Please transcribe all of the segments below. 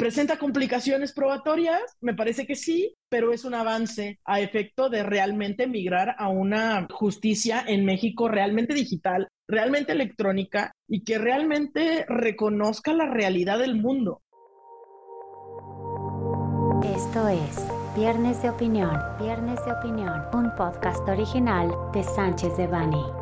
¿Presenta complicaciones probatorias? Me parece que sí, pero es un avance a efecto de realmente migrar a una justicia en México realmente digital, realmente electrónica y que realmente reconozca la realidad del mundo. Esto es Viernes de Opinión, Viernes de Opinión, un podcast original de Sánchez de Bani.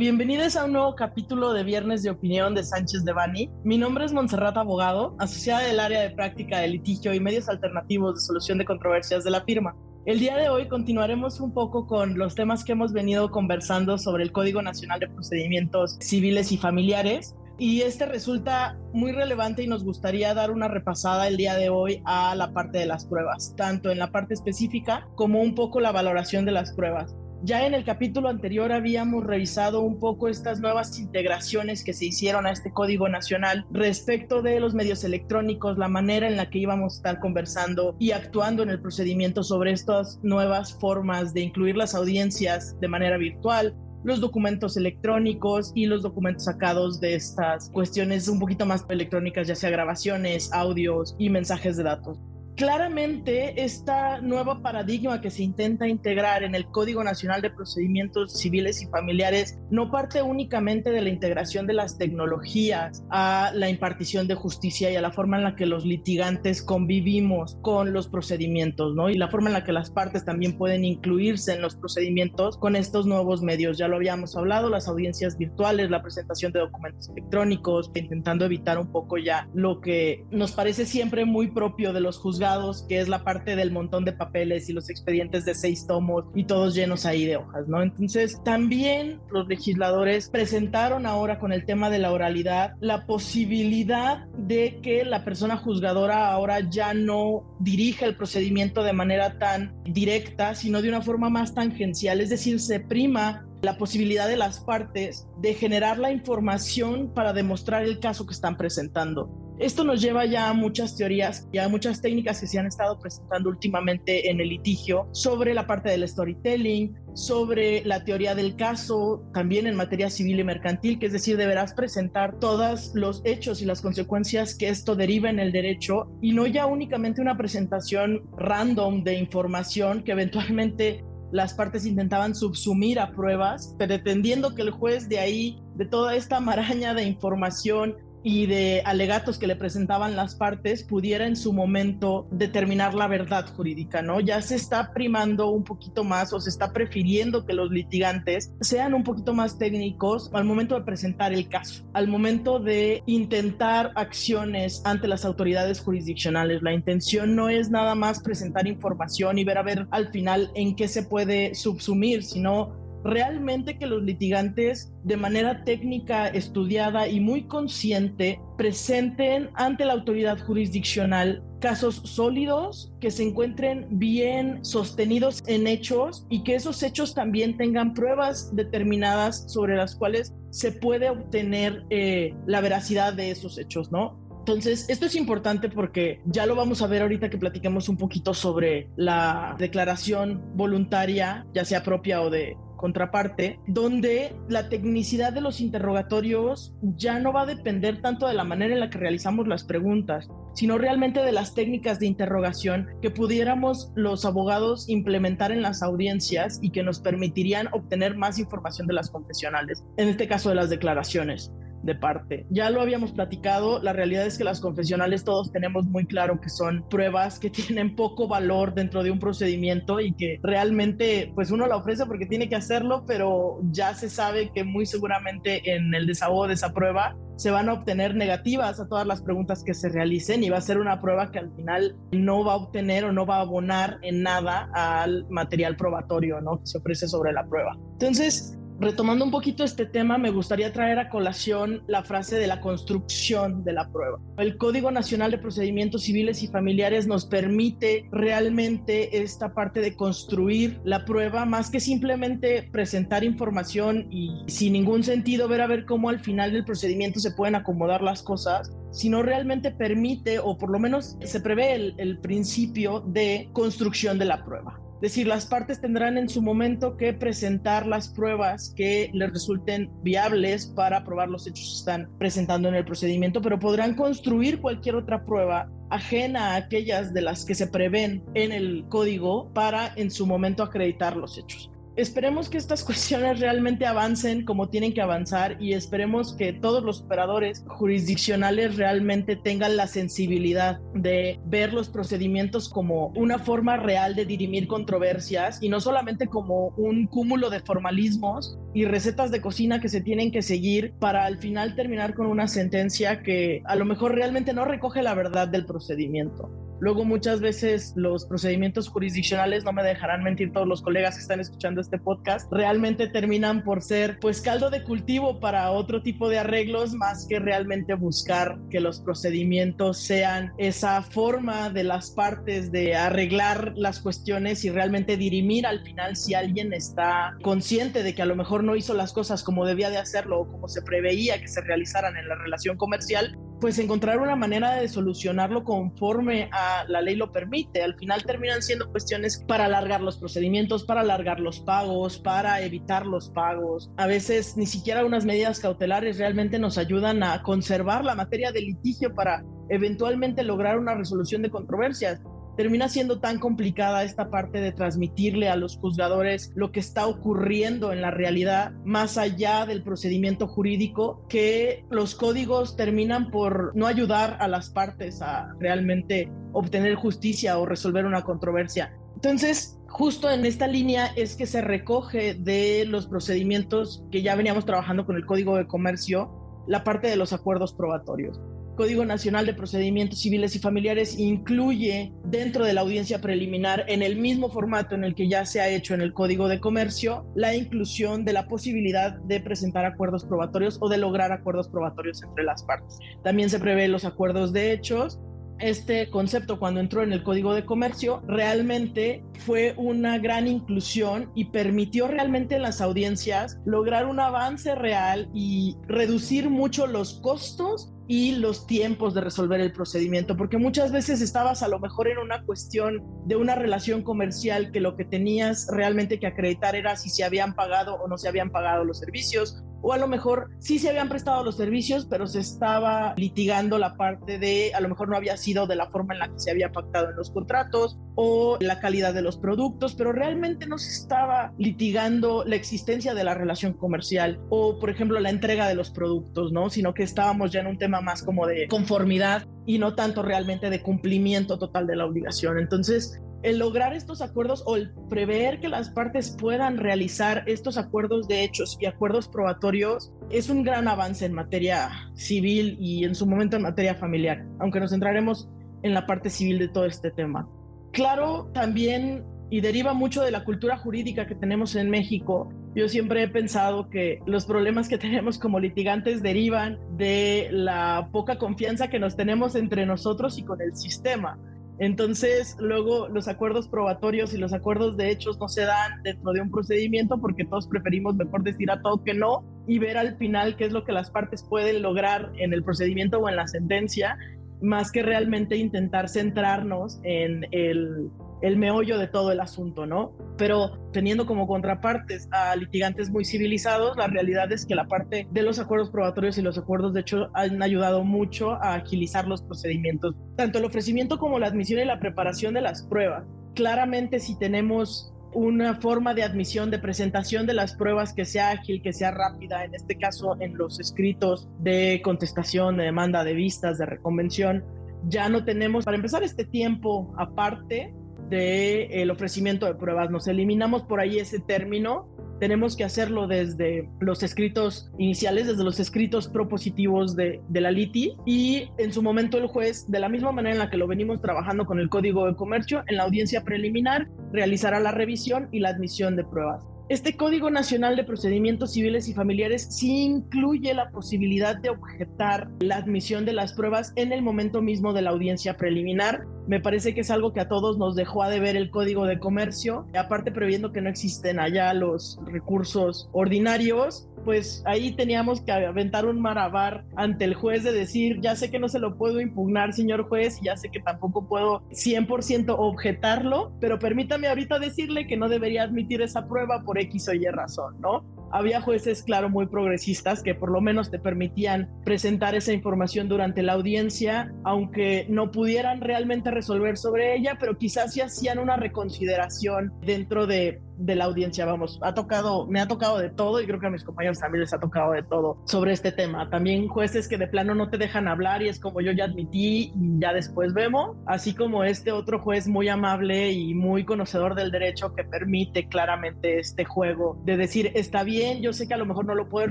Bienvenidos a un nuevo capítulo de Viernes de Opinión de Sánchez de Bani. Mi nombre es Montserrat Abogado, asociada del área de práctica de litigio y medios alternativos de solución de controversias de la firma. El día de hoy continuaremos un poco con los temas que hemos venido conversando sobre el Código Nacional de Procedimientos Civiles y Familiares. Y este resulta muy relevante y nos gustaría dar una repasada el día de hoy a la parte de las pruebas, tanto en la parte específica como un poco la valoración de las pruebas. Ya en el capítulo anterior habíamos revisado un poco estas nuevas integraciones que se hicieron a este código nacional respecto de los medios electrónicos, la manera en la que íbamos a estar conversando y actuando en el procedimiento sobre estas nuevas formas de incluir las audiencias de manera virtual, los documentos electrónicos y los documentos sacados de estas cuestiones un poquito más electrónicas, ya sea grabaciones, audios y mensajes de datos claramente esta nueva paradigma que se intenta integrar en el Código Nacional de Procedimientos Civiles y Familiares no parte únicamente de la integración de las tecnologías a la impartición de justicia y a la forma en la que los litigantes convivimos con los procedimientos, ¿no? Y la forma en la que las partes también pueden incluirse en los procedimientos con estos nuevos medios. Ya lo habíamos hablado, las audiencias virtuales, la presentación de documentos electrónicos, intentando evitar un poco ya lo que nos parece siempre muy propio de los juzgados que es la parte del montón de papeles y los expedientes de seis tomos y todos llenos ahí de hojas, ¿no? Entonces, también los legisladores presentaron ahora con el tema de la oralidad la posibilidad de que la persona juzgadora ahora ya no dirija el procedimiento de manera tan directa, sino de una forma más tangencial, es decir, se prima la posibilidad de las partes de generar la información para demostrar el caso que están presentando. Esto nos lleva ya a muchas teorías y a muchas técnicas que se han estado presentando últimamente en el litigio sobre la parte del storytelling, sobre la teoría del caso, también en materia civil y mercantil, que es decir, deberás presentar todos los hechos y las consecuencias que esto deriva en el derecho y no ya únicamente una presentación random de información que eventualmente las partes intentaban subsumir a pruebas, pretendiendo que el juez de ahí, de toda esta maraña de información y de alegatos que le presentaban las partes pudiera en su momento determinar la verdad jurídica, ¿no? Ya se está primando un poquito más o se está prefiriendo que los litigantes sean un poquito más técnicos al momento de presentar el caso, al momento de intentar acciones ante las autoridades jurisdiccionales. La intención no es nada más presentar información y ver a ver al final en qué se puede subsumir, sino realmente que los litigantes de manera técnica, estudiada y muy consciente presenten ante la autoridad jurisdiccional casos sólidos que se encuentren bien sostenidos en hechos y que esos hechos también tengan pruebas determinadas sobre las cuales se puede obtener eh, la veracidad de esos hechos, ¿no? Entonces, esto es importante porque ya lo vamos a ver ahorita que platiquemos un poquito sobre la declaración voluntaria, ya sea propia o de contraparte, donde la tecnicidad de los interrogatorios ya no va a depender tanto de la manera en la que realizamos las preguntas, sino realmente de las técnicas de interrogación que pudiéramos los abogados implementar en las audiencias y que nos permitirían obtener más información de las confesionales, en este caso de las declaraciones de parte. Ya lo habíamos platicado, la realidad es que las confesionales todos tenemos muy claro que son pruebas que tienen poco valor dentro de un procedimiento y que realmente pues uno la ofrece porque tiene que hacerlo, pero ya se sabe que muy seguramente en el desahogo de esa prueba se van a obtener negativas a todas las preguntas que se realicen y va a ser una prueba que al final no va a obtener o no va a abonar en nada al material probatorio ¿no? que se ofrece sobre la prueba. Entonces, retomando un poquito este tema, me gustaría traer a colación la frase de la construcción de la prueba. El Código Nacional de Procedimientos Civiles y Familiares nos permite realmente esta parte de construir la prueba más que simplemente presentar información y sin ningún sentido ver a ver cómo al final del procedimiento se pueden acomodar las cosas, sino realmente permite o por lo menos se prevé el, el principio de construcción de la prueba. Es decir, las partes tendrán en su momento que presentar las pruebas que les resulten viables para probar los hechos que están presentando en el procedimiento, pero podrán construir cualquier otra prueba ajena a aquellas de las que se prevén en el código para en su momento acreditar los hechos. Esperemos que estas cuestiones realmente avancen como tienen que avanzar y esperemos que todos los operadores jurisdiccionales realmente tengan la sensibilidad de ver los procedimientos como una forma real de dirimir controversias y no solamente como un cúmulo de formalismos y recetas de cocina que se tienen que seguir para al final terminar con una sentencia que a lo mejor realmente no recoge la verdad del procedimiento. Luego muchas veces los procedimientos jurisdiccionales, no me dejarán mentir todos los colegas que están escuchando este podcast, realmente terminan por ser pues caldo de cultivo para otro tipo de arreglos más que realmente buscar que los procedimientos sean esa forma de las partes de arreglar las cuestiones y realmente dirimir al final si alguien está consciente de que a lo mejor no hizo las cosas como debía de hacerlo o como se preveía que se realizaran en la relación comercial pues encontrar una manera de solucionarlo conforme a la ley lo permite. Al final terminan siendo cuestiones para alargar los procedimientos, para alargar los pagos, para evitar los pagos. A veces ni siquiera unas medidas cautelares realmente nos ayudan a conservar la materia de litigio para eventualmente lograr una resolución de controversias termina siendo tan complicada esta parte de transmitirle a los juzgadores lo que está ocurriendo en la realidad más allá del procedimiento jurídico que los códigos terminan por no ayudar a las partes a realmente obtener justicia o resolver una controversia. Entonces, justo en esta línea es que se recoge de los procedimientos que ya veníamos trabajando con el Código de Comercio la parte de los acuerdos probatorios. Código Nacional de Procedimientos Civiles y Familiares incluye dentro de la audiencia preliminar, en el mismo formato en el que ya se ha hecho en el Código de Comercio, la inclusión de la posibilidad de presentar acuerdos probatorios o de lograr acuerdos probatorios entre las partes. También se prevé los acuerdos de hechos este concepto cuando entró en el Código de Comercio realmente fue una gran inclusión y permitió realmente en las audiencias lograr un avance real y reducir mucho los costos y los tiempos de resolver el procedimiento, porque muchas veces estabas a lo mejor en una cuestión de una relación comercial que lo que tenías realmente que acreditar era si se habían pagado o no se habían pagado los servicios, o a lo mejor sí se habían prestado los servicios, pero se estaba litigando la parte de a lo mejor no había sido de la forma en la que se había pactado en los contratos o la calidad de los productos, pero realmente no se estaba litigando la existencia de la relación comercial o por ejemplo la entrega de los productos, ¿no? Sino que estábamos ya en un tema más como de conformidad y no tanto realmente de cumplimiento total de la obligación. Entonces, el lograr estos acuerdos o el prever que las partes puedan realizar estos acuerdos de hechos y acuerdos probatorios es un gran avance en materia civil y en su momento en materia familiar, aunque nos centraremos en la parte civil de todo este tema. Claro, también, y deriva mucho de la cultura jurídica que tenemos en México, yo siempre he pensado que los problemas que tenemos como litigantes derivan de la poca confianza que nos tenemos entre nosotros y con el sistema. Entonces, luego los acuerdos probatorios y los acuerdos de hechos no se dan dentro de un procedimiento porque todos preferimos mejor decir a todo que no y ver al final qué es lo que las partes pueden lograr en el procedimiento o en la sentencia, más que realmente intentar centrarnos en el el meollo de todo el asunto, ¿no? Pero teniendo como contrapartes a litigantes muy civilizados, la realidad es que la parte de los acuerdos probatorios y los acuerdos de hecho han ayudado mucho a agilizar los procedimientos, tanto el ofrecimiento como la admisión y la preparación de las pruebas. Claramente si tenemos una forma de admisión, de presentación de las pruebas que sea ágil, que sea rápida, en este caso en los escritos de contestación, de demanda de vistas, de reconvención, ya no tenemos, para empezar, este tiempo aparte del ofrecimiento de pruebas. Nos eliminamos por ahí ese término. Tenemos que hacerlo desde los escritos iniciales, desde los escritos propositivos de, la LITI y en su momento el juez, de la misma manera en la que lo venimos trabajando con el Código de Comercio, en la audiencia preliminar realizará la revisión y la admisión de pruebas. Este Código Nacional de Procedimientos Civiles y Familiares sí incluye la posibilidad de objetar la admisión de las pruebas en el momento mismo de la audiencia preliminar. Me parece que es algo que a todos nos dejó a deber el Código de Comercio, aparte previendo que no existen allá los recursos ordinarios, pues ahí teníamos que aventar un marabar ante el juez de decir, ya sé que no se lo puedo impugnar, señor juez, ya sé que tampoco puedo 100% objetarlo, pero permítame ahorita decirle que no debería admitir esa prueba por X o Y razón, ¿no? Había jueces, claro, muy progresistas que por lo menos te permitían presentar esa información durante la audiencia, aunque no pudieran realmente resolver sobre ella, pero quizás sí hacían una reconsideración dentro de de la audiencia, vamos, ha tocado, me ha tocado de todo y creo que a mis compañeros también les ha tocado de todo sobre este tema. También jueces que de plano no te dejan hablar y es como yo ya admití y ya después vemos, así como este otro juez muy amable y muy conocedor del derecho que permite claramente este juego de decir, está bien, yo sé que a lo mejor no lo puedes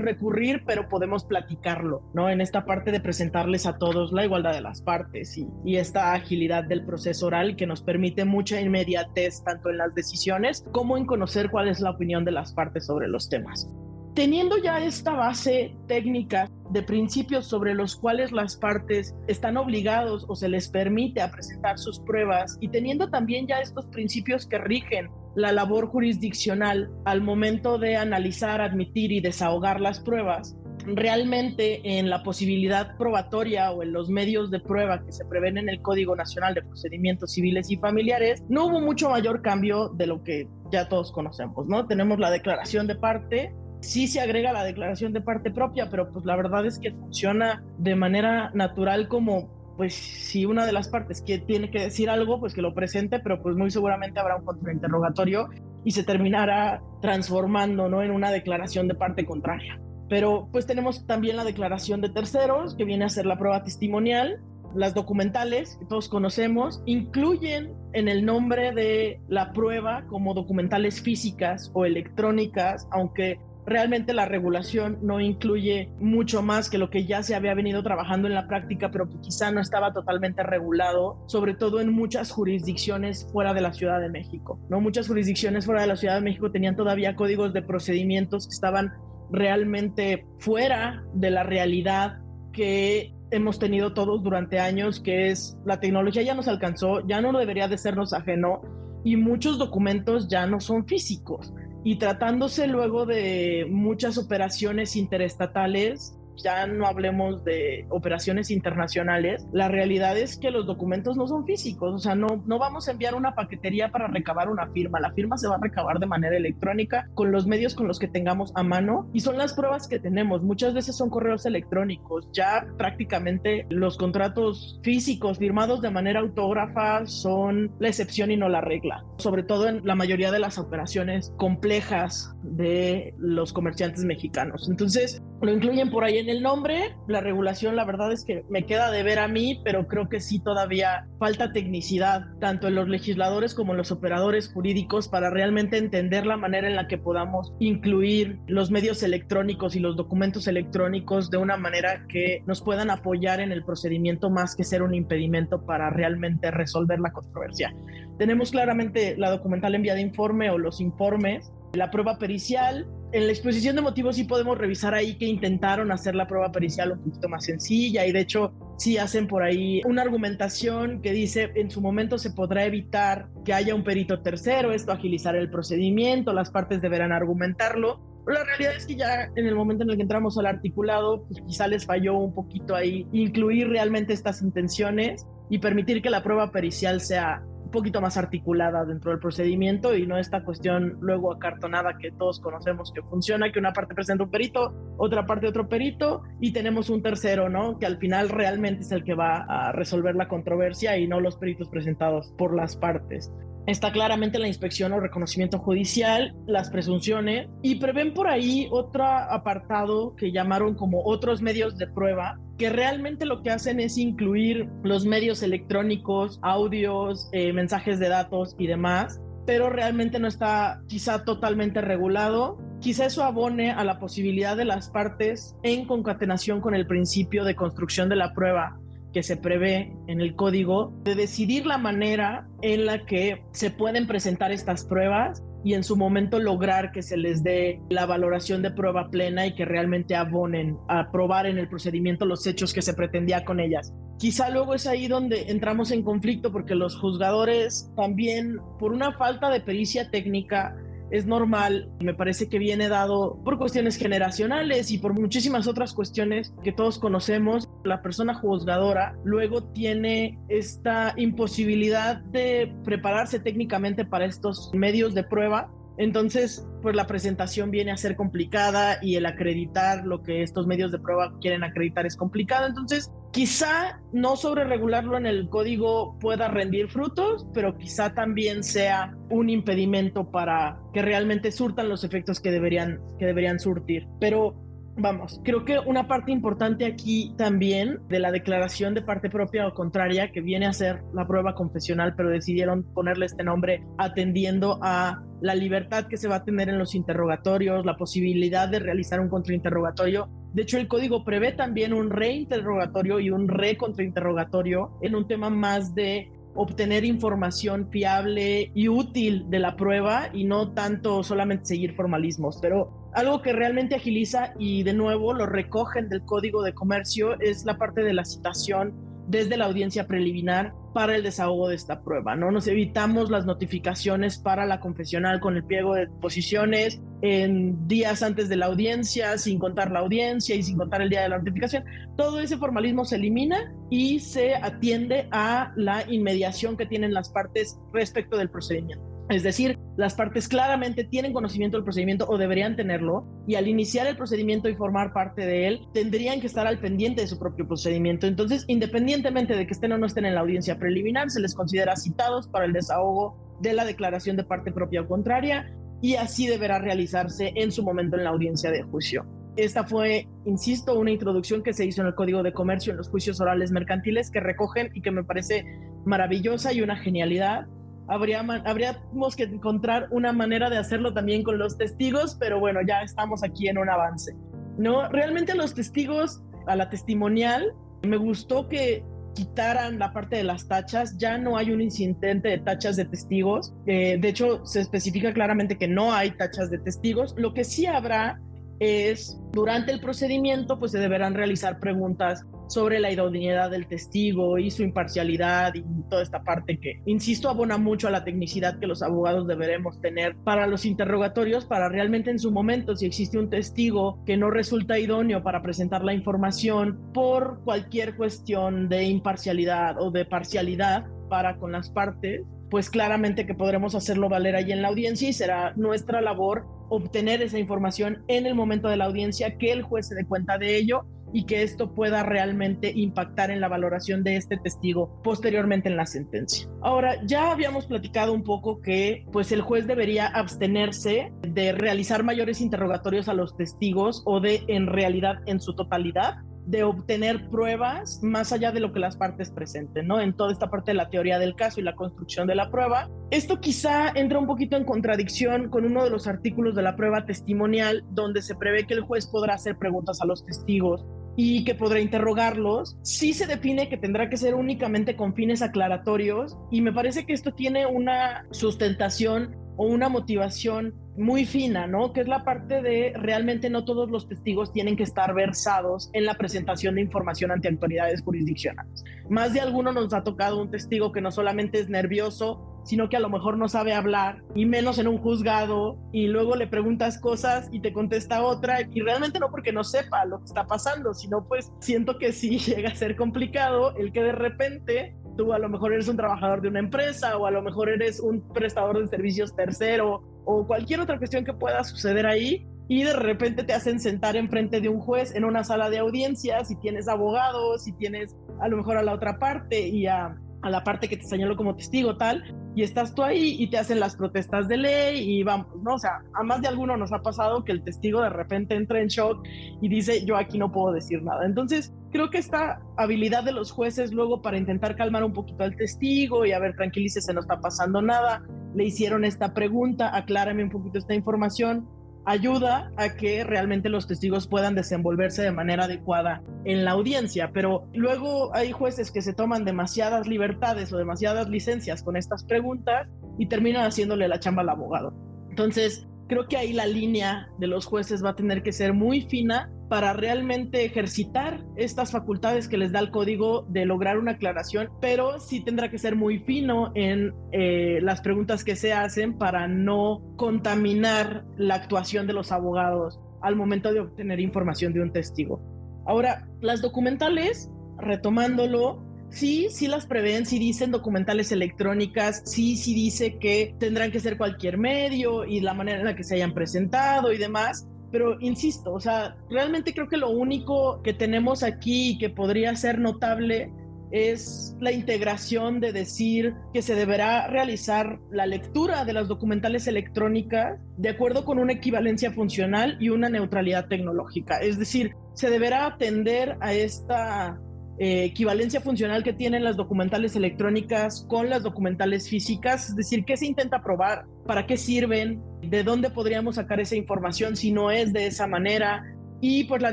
recurrir, pero podemos platicarlo, ¿no? En esta parte de presentarles a todos la igualdad de las partes y, y esta agilidad del proceso oral que nos permite mucha inmediatez tanto en las decisiones como en conocer cuál es la opinión de las partes sobre los temas. Teniendo ya esta base técnica de principios sobre los cuales las partes están obligados o se les permite a presentar sus pruebas y teniendo también ya estos principios que rigen la labor jurisdiccional al momento de analizar, admitir y desahogar las pruebas, realmente en la posibilidad probatoria o en los medios de prueba que se prevén en el Código Nacional de Procedimientos Civiles y Familiares, no hubo mucho mayor cambio de lo que ya todos conocemos, ¿no? Tenemos la declaración de parte, sí se agrega la declaración de parte propia, pero pues la verdad es que funciona de manera natural como pues si una de las partes que tiene que decir algo, pues que lo presente, pero pues muy seguramente habrá un contrainterrogatorio y se terminará transformando, ¿no? En una declaración de parte contraria. Pero pues tenemos también la declaración de terceros, que viene a ser la prueba testimonial. Las documentales, que todos conocemos, incluyen en el nombre de la prueba como documentales físicas o electrónicas, aunque realmente la regulación no incluye mucho más que lo que ya se había venido trabajando en la práctica, pero quizá no estaba totalmente regulado, sobre todo en muchas jurisdicciones fuera de la Ciudad de México. ¿no? Muchas jurisdicciones fuera de la Ciudad de México tenían todavía códigos de procedimientos que estaban realmente fuera de la realidad que hemos tenido todos durante años, que es la tecnología ya nos alcanzó, ya no debería de sernos ajeno y muchos documentos ya no son físicos. Y tratándose luego de muchas operaciones interestatales, ya no hablemos de operaciones internacionales, la realidad es que los documentos no son físicos, o sea, no, no vamos a enviar una paquetería para recabar una firma, la firma se va a recabar de manera electrónica con los medios con los que tengamos a mano y son las pruebas que tenemos, muchas veces son correos electrónicos, ya prácticamente los contratos físicos firmados de manera autógrafa son la excepción y no la regla, sobre todo en la mayoría de las operaciones complejas de los comerciantes mexicanos. Entonces, lo incluyen por ahí en el nombre. La regulación, la verdad es que me queda de ver a mí, pero creo que sí todavía falta tecnicidad, tanto en los legisladores como en los operadores jurídicos, para realmente entender la manera en la que podamos incluir los medios electrónicos y los documentos electrónicos de una manera que nos puedan apoyar en el procedimiento más que ser un impedimento para realmente resolver la controversia. Tenemos claramente la documental enviada informe o los informes, la prueba pericial, en la exposición de motivos sí podemos revisar ahí que intentaron hacer la prueba pericial un poquito más sencilla y de hecho sí hacen por ahí una argumentación que dice en su momento se podrá evitar que haya un perito tercero, esto agilizar el procedimiento, las partes deberán argumentarlo. La realidad es que ya en el momento en el que entramos al articulado, pues quizá les falló un poquito ahí incluir realmente estas intenciones y permitir que la prueba pericial sea poquito más articulada dentro del procedimiento y no esta cuestión luego acartonada que todos conocemos que funciona, que una parte presenta un perito, otra parte otro perito y tenemos un tercero, ¿no? Que al final realmente es el que va a resolver la controversia y no los peritos presentados por las partes. Está claramente la inspección o reconocimiento judicial, las presunciones y prevén por ahí otro apartado que llamaron como otros medios de prueba, que realmente lo que hacen es incluir los medios electrónicos, audios, eh, mensajes de datos y demás, pero realmente no está quizá totalmente regulado. Quizá eso abone a la posibilidad de las partes en concatenación con el principio de construcción de la prueba que se prevé en el código de decidir la manera en la que se pueden presentar estas pruebas y en su momento lograr que se les dé la valoración de prueba plena y que realmente abonen a probar en el procedimiento los hechos que se pretendía con ellas. Quizá luego es ahí donde entramos en conflicto porque los juzgadores también, por una falta de pericia técnica, es normal, me parece que viene dado por cuestiones generacionales y por muchísimas otras cuestiones que todos conocemos. La persona juzgadora luego tiene esta imposibilidad de prepararse técnicamente para estos medios de prueba entonces, pues la presentación viene a ser complicada y el acreditar lo que estos medios de prueba quieren acreditar es complicado. Entonces, quizá no sobre regularlo en el código pueda rendir frutos, pero quizá también sea un impedimento para que realmente surtan los efectos que deberían, que deberían surtir. Pero vamos, creo que una parte importante aquí también de la declaración de parte propia o contraria, que viene a ser la prueba confesional, pero decidieron ponerle este nombre atendiendo a la libertad que se va a tener en los interrogatorios, la posibilidad de realizar un contrainterrogatorio. De hecho, el código prevé también un reinterrogatorio y un recontrainterrogatorio en un tema más de obtener información fiable y útil de la prueba y no tanto solamente seguir formalismos. Pero algo que realmente agiliza y de nuevo lo recogen del Código de Comercio es la parte de la citación desde la audiencia preliminar para el desahogo de esta prueba, ¿no? Nos evitamos las notificaciones para la confesional con el pliego de posiciones en días antes de la audiencia, sin contar la audiencia y sin contar el día de la notificación. Todo ese formalismo se elimina y se atiende a la inmediación que tienen las partes respecto del procedimiento. Es decir, las partes claramente tienen conocimiento del procedimiento o deberían tenerlo y al iniciar el procedimiento y formar parte de él, tendrían que estar al pendiente de su propio procedimiento. Entonces, independientemente de que estén o no estén en la audiencia preliminar, se les considera citados para el desahogo de la declaración de parte propia o contraria y así deberá realizarse en su momento en la audiencia de juicio. Esta fue, insisto, una introducción que se hizo en el Código de Comercio en los juicios orales mercantiles que recogen y que me parece maravillosa y una genialidad habría habríamos que encontrar una manera de hacerlo también con los testigos, pero bueno, ya estamos aquí en un avance. No, realmente los testigos a la testimonial me gustó que quitaran la parte de las tachas, ya no hay un incidente de tachas de testigos, eh, de hecho se especifica claramente que no hay tachas de testigos, lo que sí habrá es durante el procedimiento pues se deberán realizar preguntas sobre la idoneidad del testigo y su imparcialidad y toda esta parte que, insisto, abona mucho a la tecnicidad que los abogados deberemos tener para los interrogatorios, para realmente en su momento, si existe un testigo que no resulta idóneo para presentar la información por cualquier cuestión de imparcialidad o de parcialidad para con las partes, pues claramente que podremos hacerlo valer ahí en la audiencia y será nuestra labor obtener esa información en el momento de la audiencia, que el juez se dé cuenta de ello y que esto pueda realmente impactar en la valoración de este testigo posteriormente en la sentencia. Ahora, ya habíamos platicado un poco que pues el juez debería abstenerse de realizar mayores interrogatorios a los testigos o de en realidad en su totalidad de obtener pruebas más allá de lo que las partes presenten, ¿no? En toda esta parte de la teoría del caso y la construcción de la prueba. Esto quizá entra un poquito en contradicción con uno de los artículos de la prueba testimonial donde se prevé que el juez podrá hacer preguntas a los testigos y que podrá interrogarlos, sí se define que tendrá que ser únicamente con fines aclaratorios y me parece que esto tiene una sustentación o una motivación muy fina, ¿no? Que es la parte de realmente no todos los testigos tienen que estar versados en la presentación de información ante autoridades jurisdiccionales. Más de alguno nos ha tocado un testigo que no solamente es nervioso, sino que a lo mejor no sabe hablar, y menos en un juzgado, y luego le preguntas cosas y te contesta otra, y realmente no porque no sepa lo que está pasando, sino pues siento que sí llega a ser complicado el que de repente tú a lo mejor eres un trabajador de una empresa o a lo mejor eres un prestador de servicios tercero o cualquier otra cuestión que pueda suceder ahí y de repente te hacen sentar enfrente de un juez en una sala de audiencias y tienes abogados y tienes a lo mejor a la otra parte y a a la parte que te señaló como testigo tal, y estás tú ahí y te hacen las protestas de ley y vamos, ¿no? O sea, a más de alguno nos ha pasado que el testigo de repente entra en shock y dice, yo aquí no puedo decir nada. Entonces, creo que esta habilidad de los jueces luego para intentar calmar un poquito al testigo y a ver, tranquilícese, no está pasando nada, le hicieron esta pregunta, aclárame un poquito esta información, ayuda a que realmente los testigos puedan desenvolverse de manera adecuada en la audiencia, pero luego hay jueces que se toman demasiadas libertades o demasiadas licencias con estas preguntas y terminan haciéndole la chamba al abogado. Entonces, creo que ahí la línea de los jueces va a tener que ser muy fina para realmente ejercitar estas facultades que les da el código de lograr una aclaración, pero sí tendrá que ser muy fino en eh, las preguntas que se hacen para no contaminar la actuación de los abogados al momento de obtener información de un testigo. Ahora, las documentales, retomándolo, sí, sí las prevén, sí dicen documentales electrónicas, sí, sí dice que tendrán que ser cualquier medio y la manera en la que se hayan presentado y demás, pero insisto, o sea, realmente creo que lo único que tenemos aquí y que podría ser notable es la integración de decir que se deberá realizar la lectura de las documentales electrónicas de acuerdo con una equivalencia funcional y una neutralidad tecnológica. Es decir, se deberá atender a esta eh, equivalencia funcional que tienen las documentales electrónicas con las documentales físicas, es decir, qué se intenta probar, para qué sirven, de dónde podríamos sacar esa información si no es de esa manera. Y pues la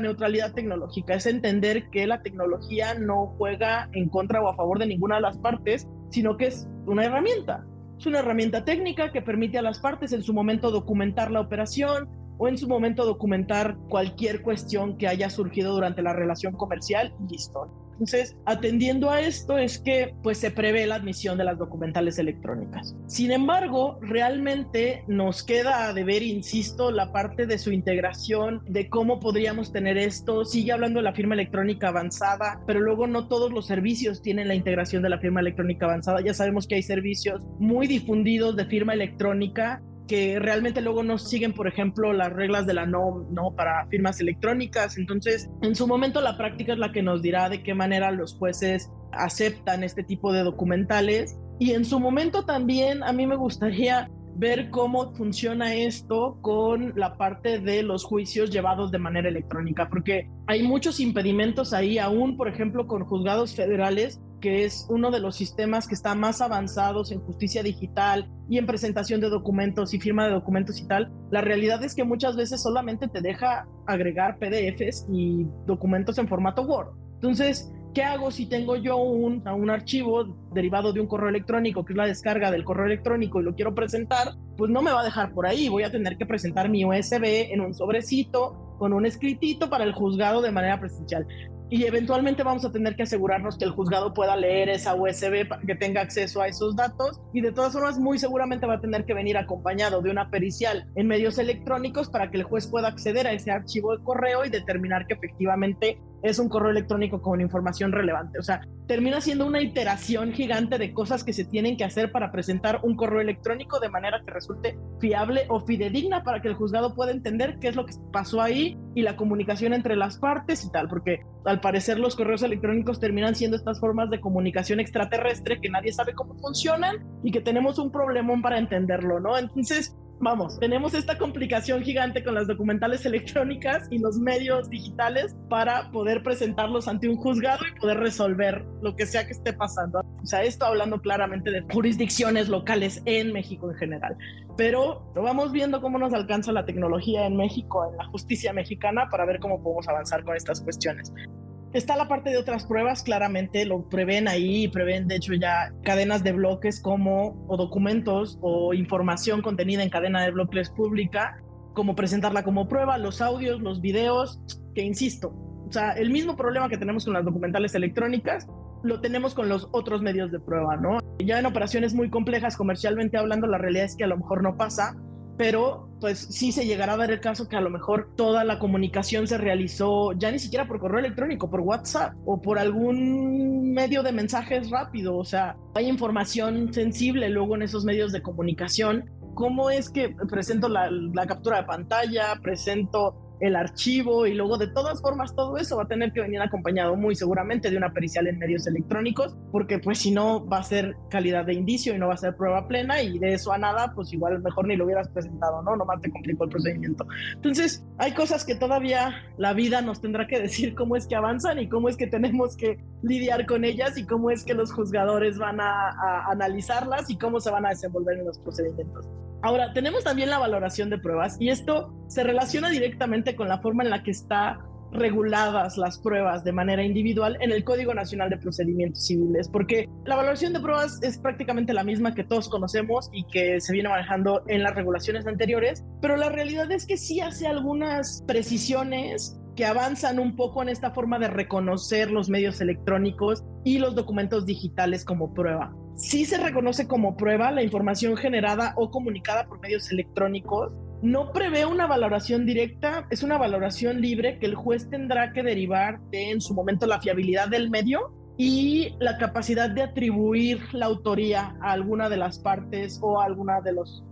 neutralidad tecnológica es entender que la tecnología no juega en contra o a favor de ninguna de las partes, sino que es una herramienta. Es una herramienta técnica que permite a las partes en su momento documentar la operación, o en su momento documentar cualquier cuestión que haya surgido durante la relación comercial y listo. Entonces, atendiendo a esto es que pues se prevé la admisión de las documentales electrónicas. Sin embargo, realmente nos queda de ver, insisto, la parte de su integración, de cómo podríamos tener esto. Sigue hablando de la firma electrónica avanzada, pero luego no todos los servicios tienen la integración de la firma electrónica avanzada. Ya sabemos que hay servicios muy difundidos de firma electrónica que realmente luego no siguen, por ejemplo, las reglas de la NOM, ¿no? Para firmas electrónicas. Entonces, en su momento la práctica es la que nos dirá de qué manera los jueces aceptan este tipo de documentales. Y en su momento también a mí me gustaría ver cómo funciona esto con la parte de los juicios llevados de manera electrónica, porque hay muchos impedimentos ahí, aún por ejemplo con juzgados federales, que es uno de los sistemas que está más avanzados en justicia digital y en presentación de documentos y firma de documentos y tal, la realidad es que muchas veces solamente te deja agregar PDFs y documentos en formato Word. Entonces, ¿Qué hago si tengo yo un, un archivo derivado de un correo electrónico, que es la descarga del correo electrónico y lo quiero presentar? Pues no me va a dejar por ahí, voy a tener que presentar mi USB en un sobrecito con un escritito para el juzgado de manera presencial y eventualmente vamos a tener que asegurarnos que el juzgado pueda leer esa USB que tenga acceso a esos datos y de todas formas muy seguramente va a tener que venir acompañado de una pericial en medios electrónicos para que el juez pueda acceder a ese archivo de correo y determinar que efectivamente es un correo electrónico con información relevante. O sea, termina siendo una iteración gigante de cosas que se tienen que hacer para presentar un correo electrónico de manera que resulte fiable o fidedigna para que el juzgado pueda entender qué es lo que pasó ahí y la comunicación entre las partes y tal, porque al parecer los correos electrónicos terminan siendo estas formas de comunicación extraterrestre que nadie sabe cómo funcionan y que tenemos un problemón para entenderlo, ¿no? Entonces, vamos, tenemos esta complicación gigante con las documentales electrónicas y los medios digitales para poder presentarlos ante un juzgado y poder resolver lo que sea que esté pasando. O sea, esto hablando claramente de jurisdicciones locales en México en general. Pero vamos viendo cómo nos alcanza la tecnología en México, en la justicia mexicana, para ver cómo podemos avanzar con estas cuestiones. Está la parte de otras pruebas, claramente lo prevén ahí, prevén de hecho ya cadenas de bloques como o documentos o información contenida en cadena de bloques pública, como presentarla como prueba, los audios, los videos, que insisto, o sea, el mismo problema que tenemos con las documentales electrónicas, lo tenemos con los otros medios de prueba, ¿no? Ya en operaciones muy complejas comercialmente hablando, la realidad es que a lo mejor no pasa, pero pues sí se llegará a dar el caso que a lo mejor toda la comunicación se realizó ya ni siquiera por correo electrónico, por WhatsApp o por algún medio de mensajes rápido, o sea, hay información sensible luego en esos medios de comunicación. ¿Cómo es que presento la, la captura de pantalla, presento el archivo y luego de todas formas todo eso va a tener que venir acompañado muy seguramente de una pericial en medios electrónicos porque pues si no va a ser calidad de indicio y no va a ser prueba plena y de eso a nada pues igual mejor ni lo hubieras presentado, ¿no? Nomás te complicó el procedimiento. Entonces hay cosas que todavía la vida nos tendrá que decir cómo es que avanzan y cómo es que tenemos que lidiar con ellas y cómo es que los juzgadores van a, a analizarlas y cómo se van a desenvolver en los procedimientos. Ahora, tenemos también la valoración de pruebas y esto se relaciona directamente con la forma en la que está reguladas las pruebas de manera individual en el Código Nacional de Procedimientos Civiles, porque la valoración de pruebas es prácticamente la misma que todos conocemos y que se viene manejando en las regulaciones anteriores, pero la realidad es que sí hace algunas precisiones que avanzan un poco en esta forma de reconocer los medios electrónicos y los documentos digitales como prueba. Sí se reconoce como prueba la información generada o comunicada por medios electrónicos. No prevé una valoración directa, es una valoración libre que el juez tendrá que derivar de en su momento la fiabilidad del medio y la capacidad de atribuir la autoría a alguna de las partes o a alguna de los,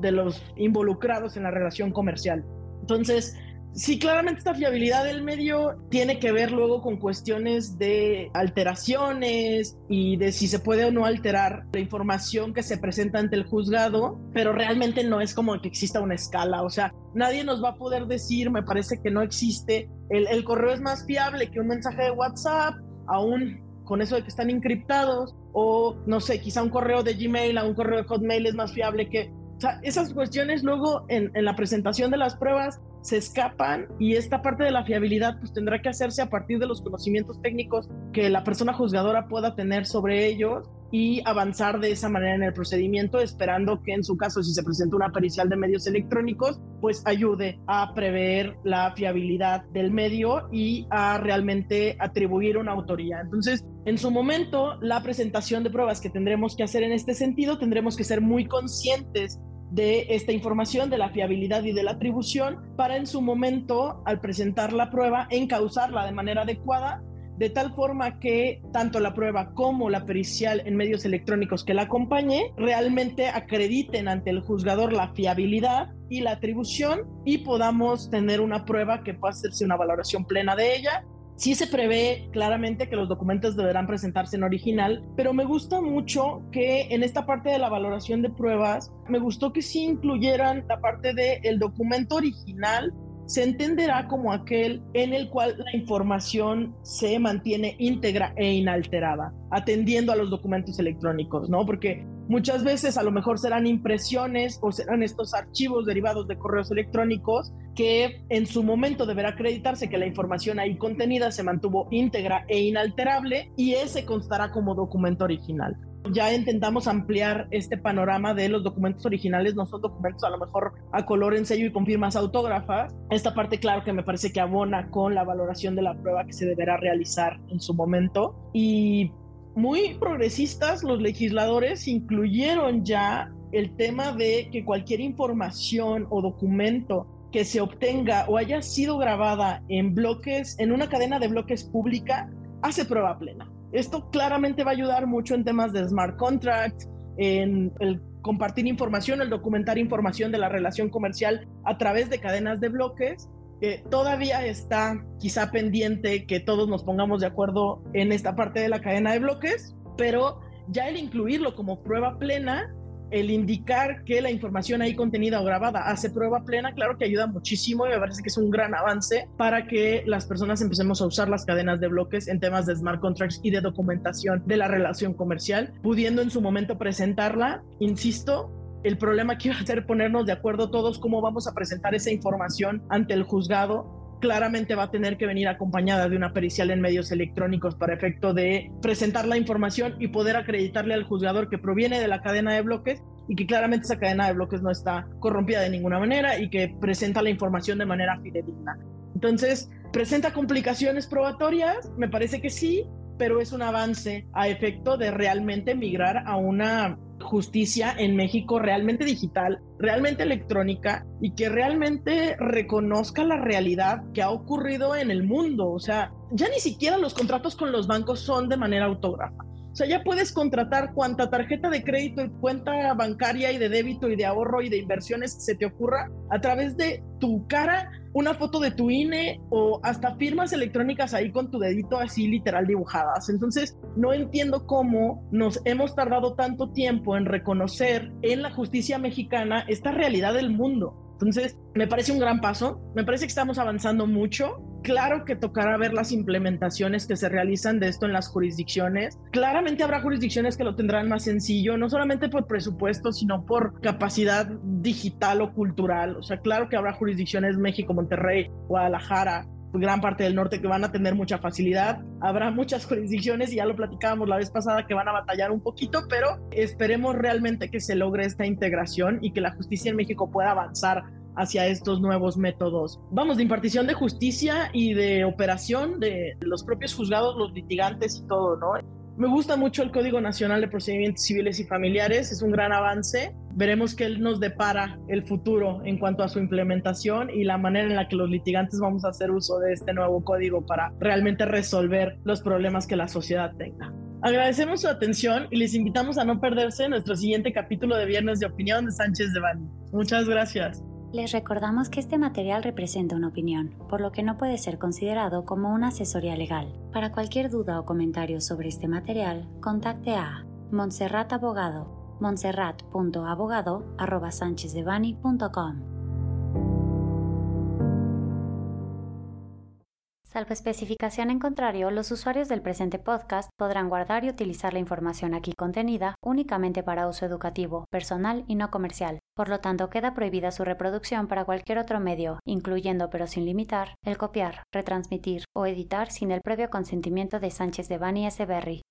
de los involucrados en la relación comercial. Entonces, Sí, claramente esta fiabilidad del medio tiene que ver luego con cuestiones de alteraciones y de si se puede o no alterar la información que se presenta ante el juzgado, pero realmente no es como que exista una escala, o sea, nadie nos va a poder decir, me parece que no existe, el, el correo es más fiable que un mensaje de WhatsApp, aún con eso de que están encriptados, o no sé, quizá un correo de Gmail a un correo de Hotmail es más fiable que... O sea, esas cuestiones luego en, en la presentación de las pruebas se escapan y esta parte de la fiabilidad pues tendrá que hacerse a partir de los conocimientos técnicos que la persona juzgadora pueda tener sobre ellos y avanzar de esa manera en el procedimiento, esperando que en su caso, si se presenta una pericial de medios electrónicos, pues ayude a prever la fiabilidad del medio y a realmente atribuir una autoría. Entonces, en su momento, la presentación de pruebas que tendremos que hacer en este sentido, tendremos que ser muy conscientes de esta información, de la fiabilidad y de la atribución, para en su momento, al presentar la prueba, encauzarla de manera adecuada, de tal forma que tanto la prueba como la pericial en medios electrónicos que la acompañe realmente acrediten ante el juzgador la fiabilidad y la atribución y podamos tener una prueba que pueda hacerse una valoración plena de ella Sí se prevé claramente que los documentos deberán presentarse en original, pero me gusta mucho que en esta parte de la valoración de pruebas, me gustó que sí incluyeran la parte del el documento original se entenderá como aquel en el cual la información se mantiene íntegra e inalterada, atendiendo a los documentos electrónicos, ¿no? Porque muchas veces a lo mejor serán impresiones o serán estos archivos derivados de correos electrónicos que en su momento deberá acreditarse que la información ahí contenida se mantuvo íntegra e inalterable y ese constará como documento original ya intentamos ampliar este panorama de los documentos originales, no son documentos a lo mejor a color en sello y con firmas autógrafas. Esta parte, claro que me parece que abona con la valoración de la prueba que se deberá realizar en su momento. Y muy progresistas, los legisladores incluyeron ya el tema de que cualquier información o documento que se obtenga o haya sido grabada en bloques, en una cadena de bloques pública, hace prueba plena. Esto claramente va a ayudar mucho en temas de smart contracts, en el compartir información, el documentar información de la relación comercial a través de cadenas de bloques. Todavía está quizá pendiente que todos nos pongamos de acuerdo en esta parte de la cadena de bloques, pero ya el incluirlo como prueba plena el indicar que la información ahí contenida o grabada hace prueba plena, claro que ayuda muchísimo y me parece que es un gran avance para que las personas empecemos a usar las cadenas de bloques en temas de smart contracts y de documentación de la relación comercial, pudiendo en su momento presentarla, insisto, el problema que iba a ser ponernos de acuerdo todos cómo vamos a presentar esa información ante el juzgado claramente va a tener que venir acompañada de una pericial en medios electrónicos para efecto de presentar la información y poder acreditarle al juzgador que proviene de la cadena de bloques y que claramente esa cadena de bloques no está corrompida de ninguna manera y que presenta la información de manera fidedigna. Entonces, ¿presenta complicaciones probatorias? Me parece que sí, pero es un avance a efecto de realmente migrar a una justicia en México realmente digital, realmente electrónica y que realmente reconozca la realidad que ha ocurrido en el mundo. O sea, ya ni siquiera los contratos con los bancos son de manera autógrafa. O sea, ya puedes contratar cuanta tarjeta de crédito y cuenta bancaria y de débito y de ahorro y de inversiones se te ocurra a través de tu cara, una foto de tu INE o hasta firmas electrónicas ahí con tu dedito así literal dibujadas. Entonces, no entiendo cómo nos hemos tardado tanto tiempo en reconocer en la justicia mexicana esta realidad del mundo. Entonces, me parece un gran paso, me parece que estamos avanzando mucho. Claro que tocará ver las implementaciones que se realizan de esto en las jurisdicciones. Claramente habrá jurisdicciones que lo tendrán más sencillo, no solamente por presupuesto, sino por capacidad digital o cultural. O sea, claro que habrá jurisdicciones México, Monterrey, Guadalajara, gran parte del norte que van a tener mucha facilidad. Habrá muchas jurisdicciones, y ya lo platicábamos la vez pasada, que van a batallar un poquito, pero esperemos realmente que se logre esta integración y que la justicia en México pueda avanzar hacia estos nuevos métodos, vamos, de impartición de justicia y de operación de los propios juzgados, los litigantes y todo, ¿no? Me gusta mucho el Código Nacional de Procedimientos Civiles y Familiares, es un gran avance. Veremos qué nos depara el futuro en cuanto a su implementación y la manera en la que los litigantes vamos a hacer uso de este nuevo código para realmente resolver los problemas que la sociedad tenga. Agradecemos su atención y les invitamos a no perderse nuestro siguiente capítulo de Viernes de Opinión de Sánchez de Bani. Muchas gracias. Les recordamos que este material representa una opinión, por lo que no puede ser considerado como una asesoría legal. Para cualquier duda o comentario sobre este material, contacte a Montserrat Abogado, montserrat.abogado.com. Salvo especificación en contrario, los usuarios del presente podcast podrán guardar y utilizar la información aquí contenida únicamente para uso educativo, personal y no comercial. Por lo tanto, queda prohibida su reproducción para cualquier otro medio, incluyendo pero sin limitar, el copiar, retransmitir o editar sin el previo consentimiento de Sánchez de Bani S. Berry.